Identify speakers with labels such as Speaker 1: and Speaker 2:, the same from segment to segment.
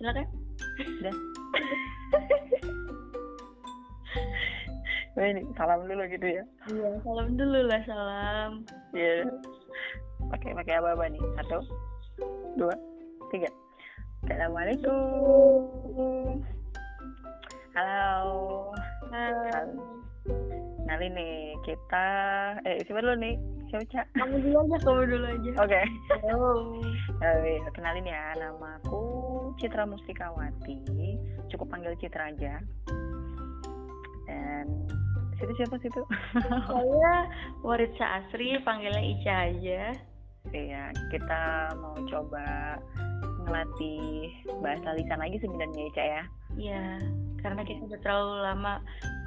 Speaker 1: silakan
Speaker 2: Udah. Ini salam dulu gitu ya.
Speaker 1: iya salam dulu lah salam
Speaker 2: Iya. Pakai pakai apa apa nih? Satu, dua, tiga. Assalamualaikum. Halo.
Speaker 1: Hai.
Speaker 2: Nali nih kita eh siapa dulu nih? Siapa Cak?
Speaker 1: kamu dulu aja kamu dulu aja
Speaker 2: Oke.
Speaker 1: halo
Speaker 2: Eh, kenalin ya, namaku Citra Mustikawati. Cukup panggil Citra aja. Dan situ siapa situ?
Speaker 1: saya Waritsa Asri panggilnya Ica aja
Speaker 2: Iya, kita mau coba ngelatih bahasa lisan lagi sebenarnya Ica ya.
Speaker 1: Iya, karena kita udah terlalu lama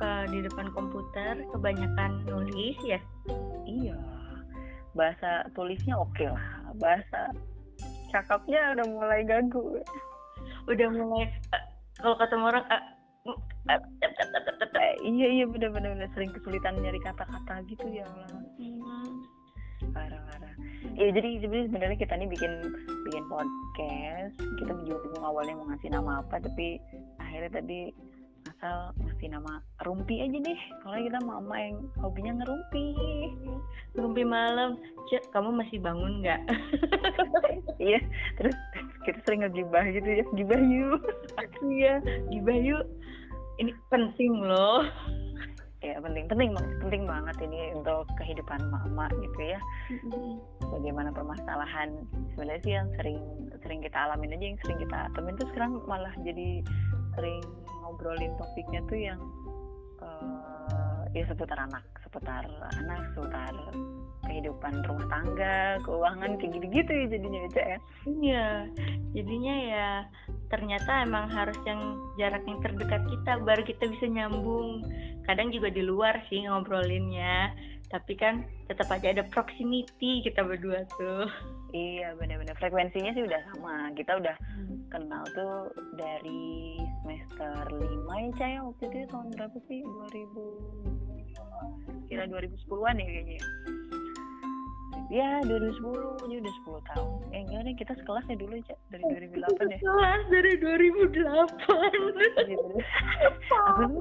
Speaker 1: eh, di depan komputer, kebanyakan nulis ya.
Speaker 2: Iya. Bahasa tulisnya oke lah. Bahasa cakapnya udah mulai gagu.
Speaker 1: Udah mulai eh, kalau kata orang
Speaker 2: iya iya bener-bener sering kesulitan nyari kata-kata gitu ya Allah.
Speaker 1: Hmm,
Speaker 2: Parah-parah. Iya jadi jadi sebenarnya kita nih bikin bikin podcast. Kita juga bingung awalnya mau ngasih nama apa tapi akhirnya tadi asal ngasih nama Rumpi aja deh. Kalau kita mama yang hobinya ngerumpi.
Speaker 1: Rumpi malam, Cek, kamu masih bangun nggak?
Speaker 2: iya terus kita sering ngegibah gitu ya gibah yuk
Speaker 1: Iya, gibah yuk. Ini penting loh.
Speaker 2: ya penting penting banget- penting banget ini untuk kehidupan mama gitu ya bagaimana permasalahan sebenarnya sih yang sering sering kita alamin aja yang sering kita temuin tuh sekarang malah jadi sering ngobrolin topiknya tuh yang eh, ya seputar anak seputar anak seputar kehidupan rumah tangga keuangan kayak gitu-gitu ya jadinya aja ya
Speaker 1: Iya, jadinya ya ternyata emang harus yang jarak yang terdekat kita baru kita bisa nyambung. Kadang juga di luar sih ngobrolinnya, tapi kan tetap aja ada proximity kita berdua tuh.
Speaker 2: iya benar-benar frekuensinya sih udah sama kita udah kenal tuh dari semester 5 ya Caya waktu itu ya, tahun berapa sih 2000 kira 2010-an ya kayaknya ya. ya 2010 ini udah 10 tahun eh enggak nih kita sekelas ya dulu Cak dari 2008 ya
Speaker 1: Kelas dari 2008.
Speaker 2: Iya, bener. aku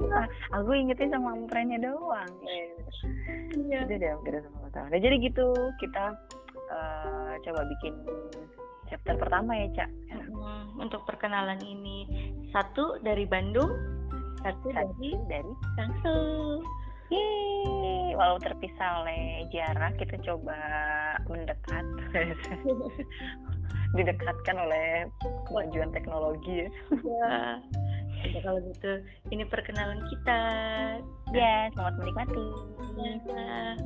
Speaker 2: aku ingetnya sama friendnya doang
Speaker 1: Iya.
Speaker 2: itu udah udah 10 tahun nah jadi gitu kita eh, coba bikin chapter pertama ya Cak
Speaker 1: Untuk perkenalan ini satu dari Bandung, satu
Speaker 2: satu
Speaker 1: dari
Speaker 2: dari
Speaker 1: Tangsel.
Speaker 2: Yeay, walau terpisah oleh jarak kita coba mendekat didekatkan oleh kemajuan teknologi ya.
Speaker 1: Ya. Jadi kalau gitu, ini perkenalan kita.
Speaker 2: Ya, selamat menikmati.
Speaker 1: Ya.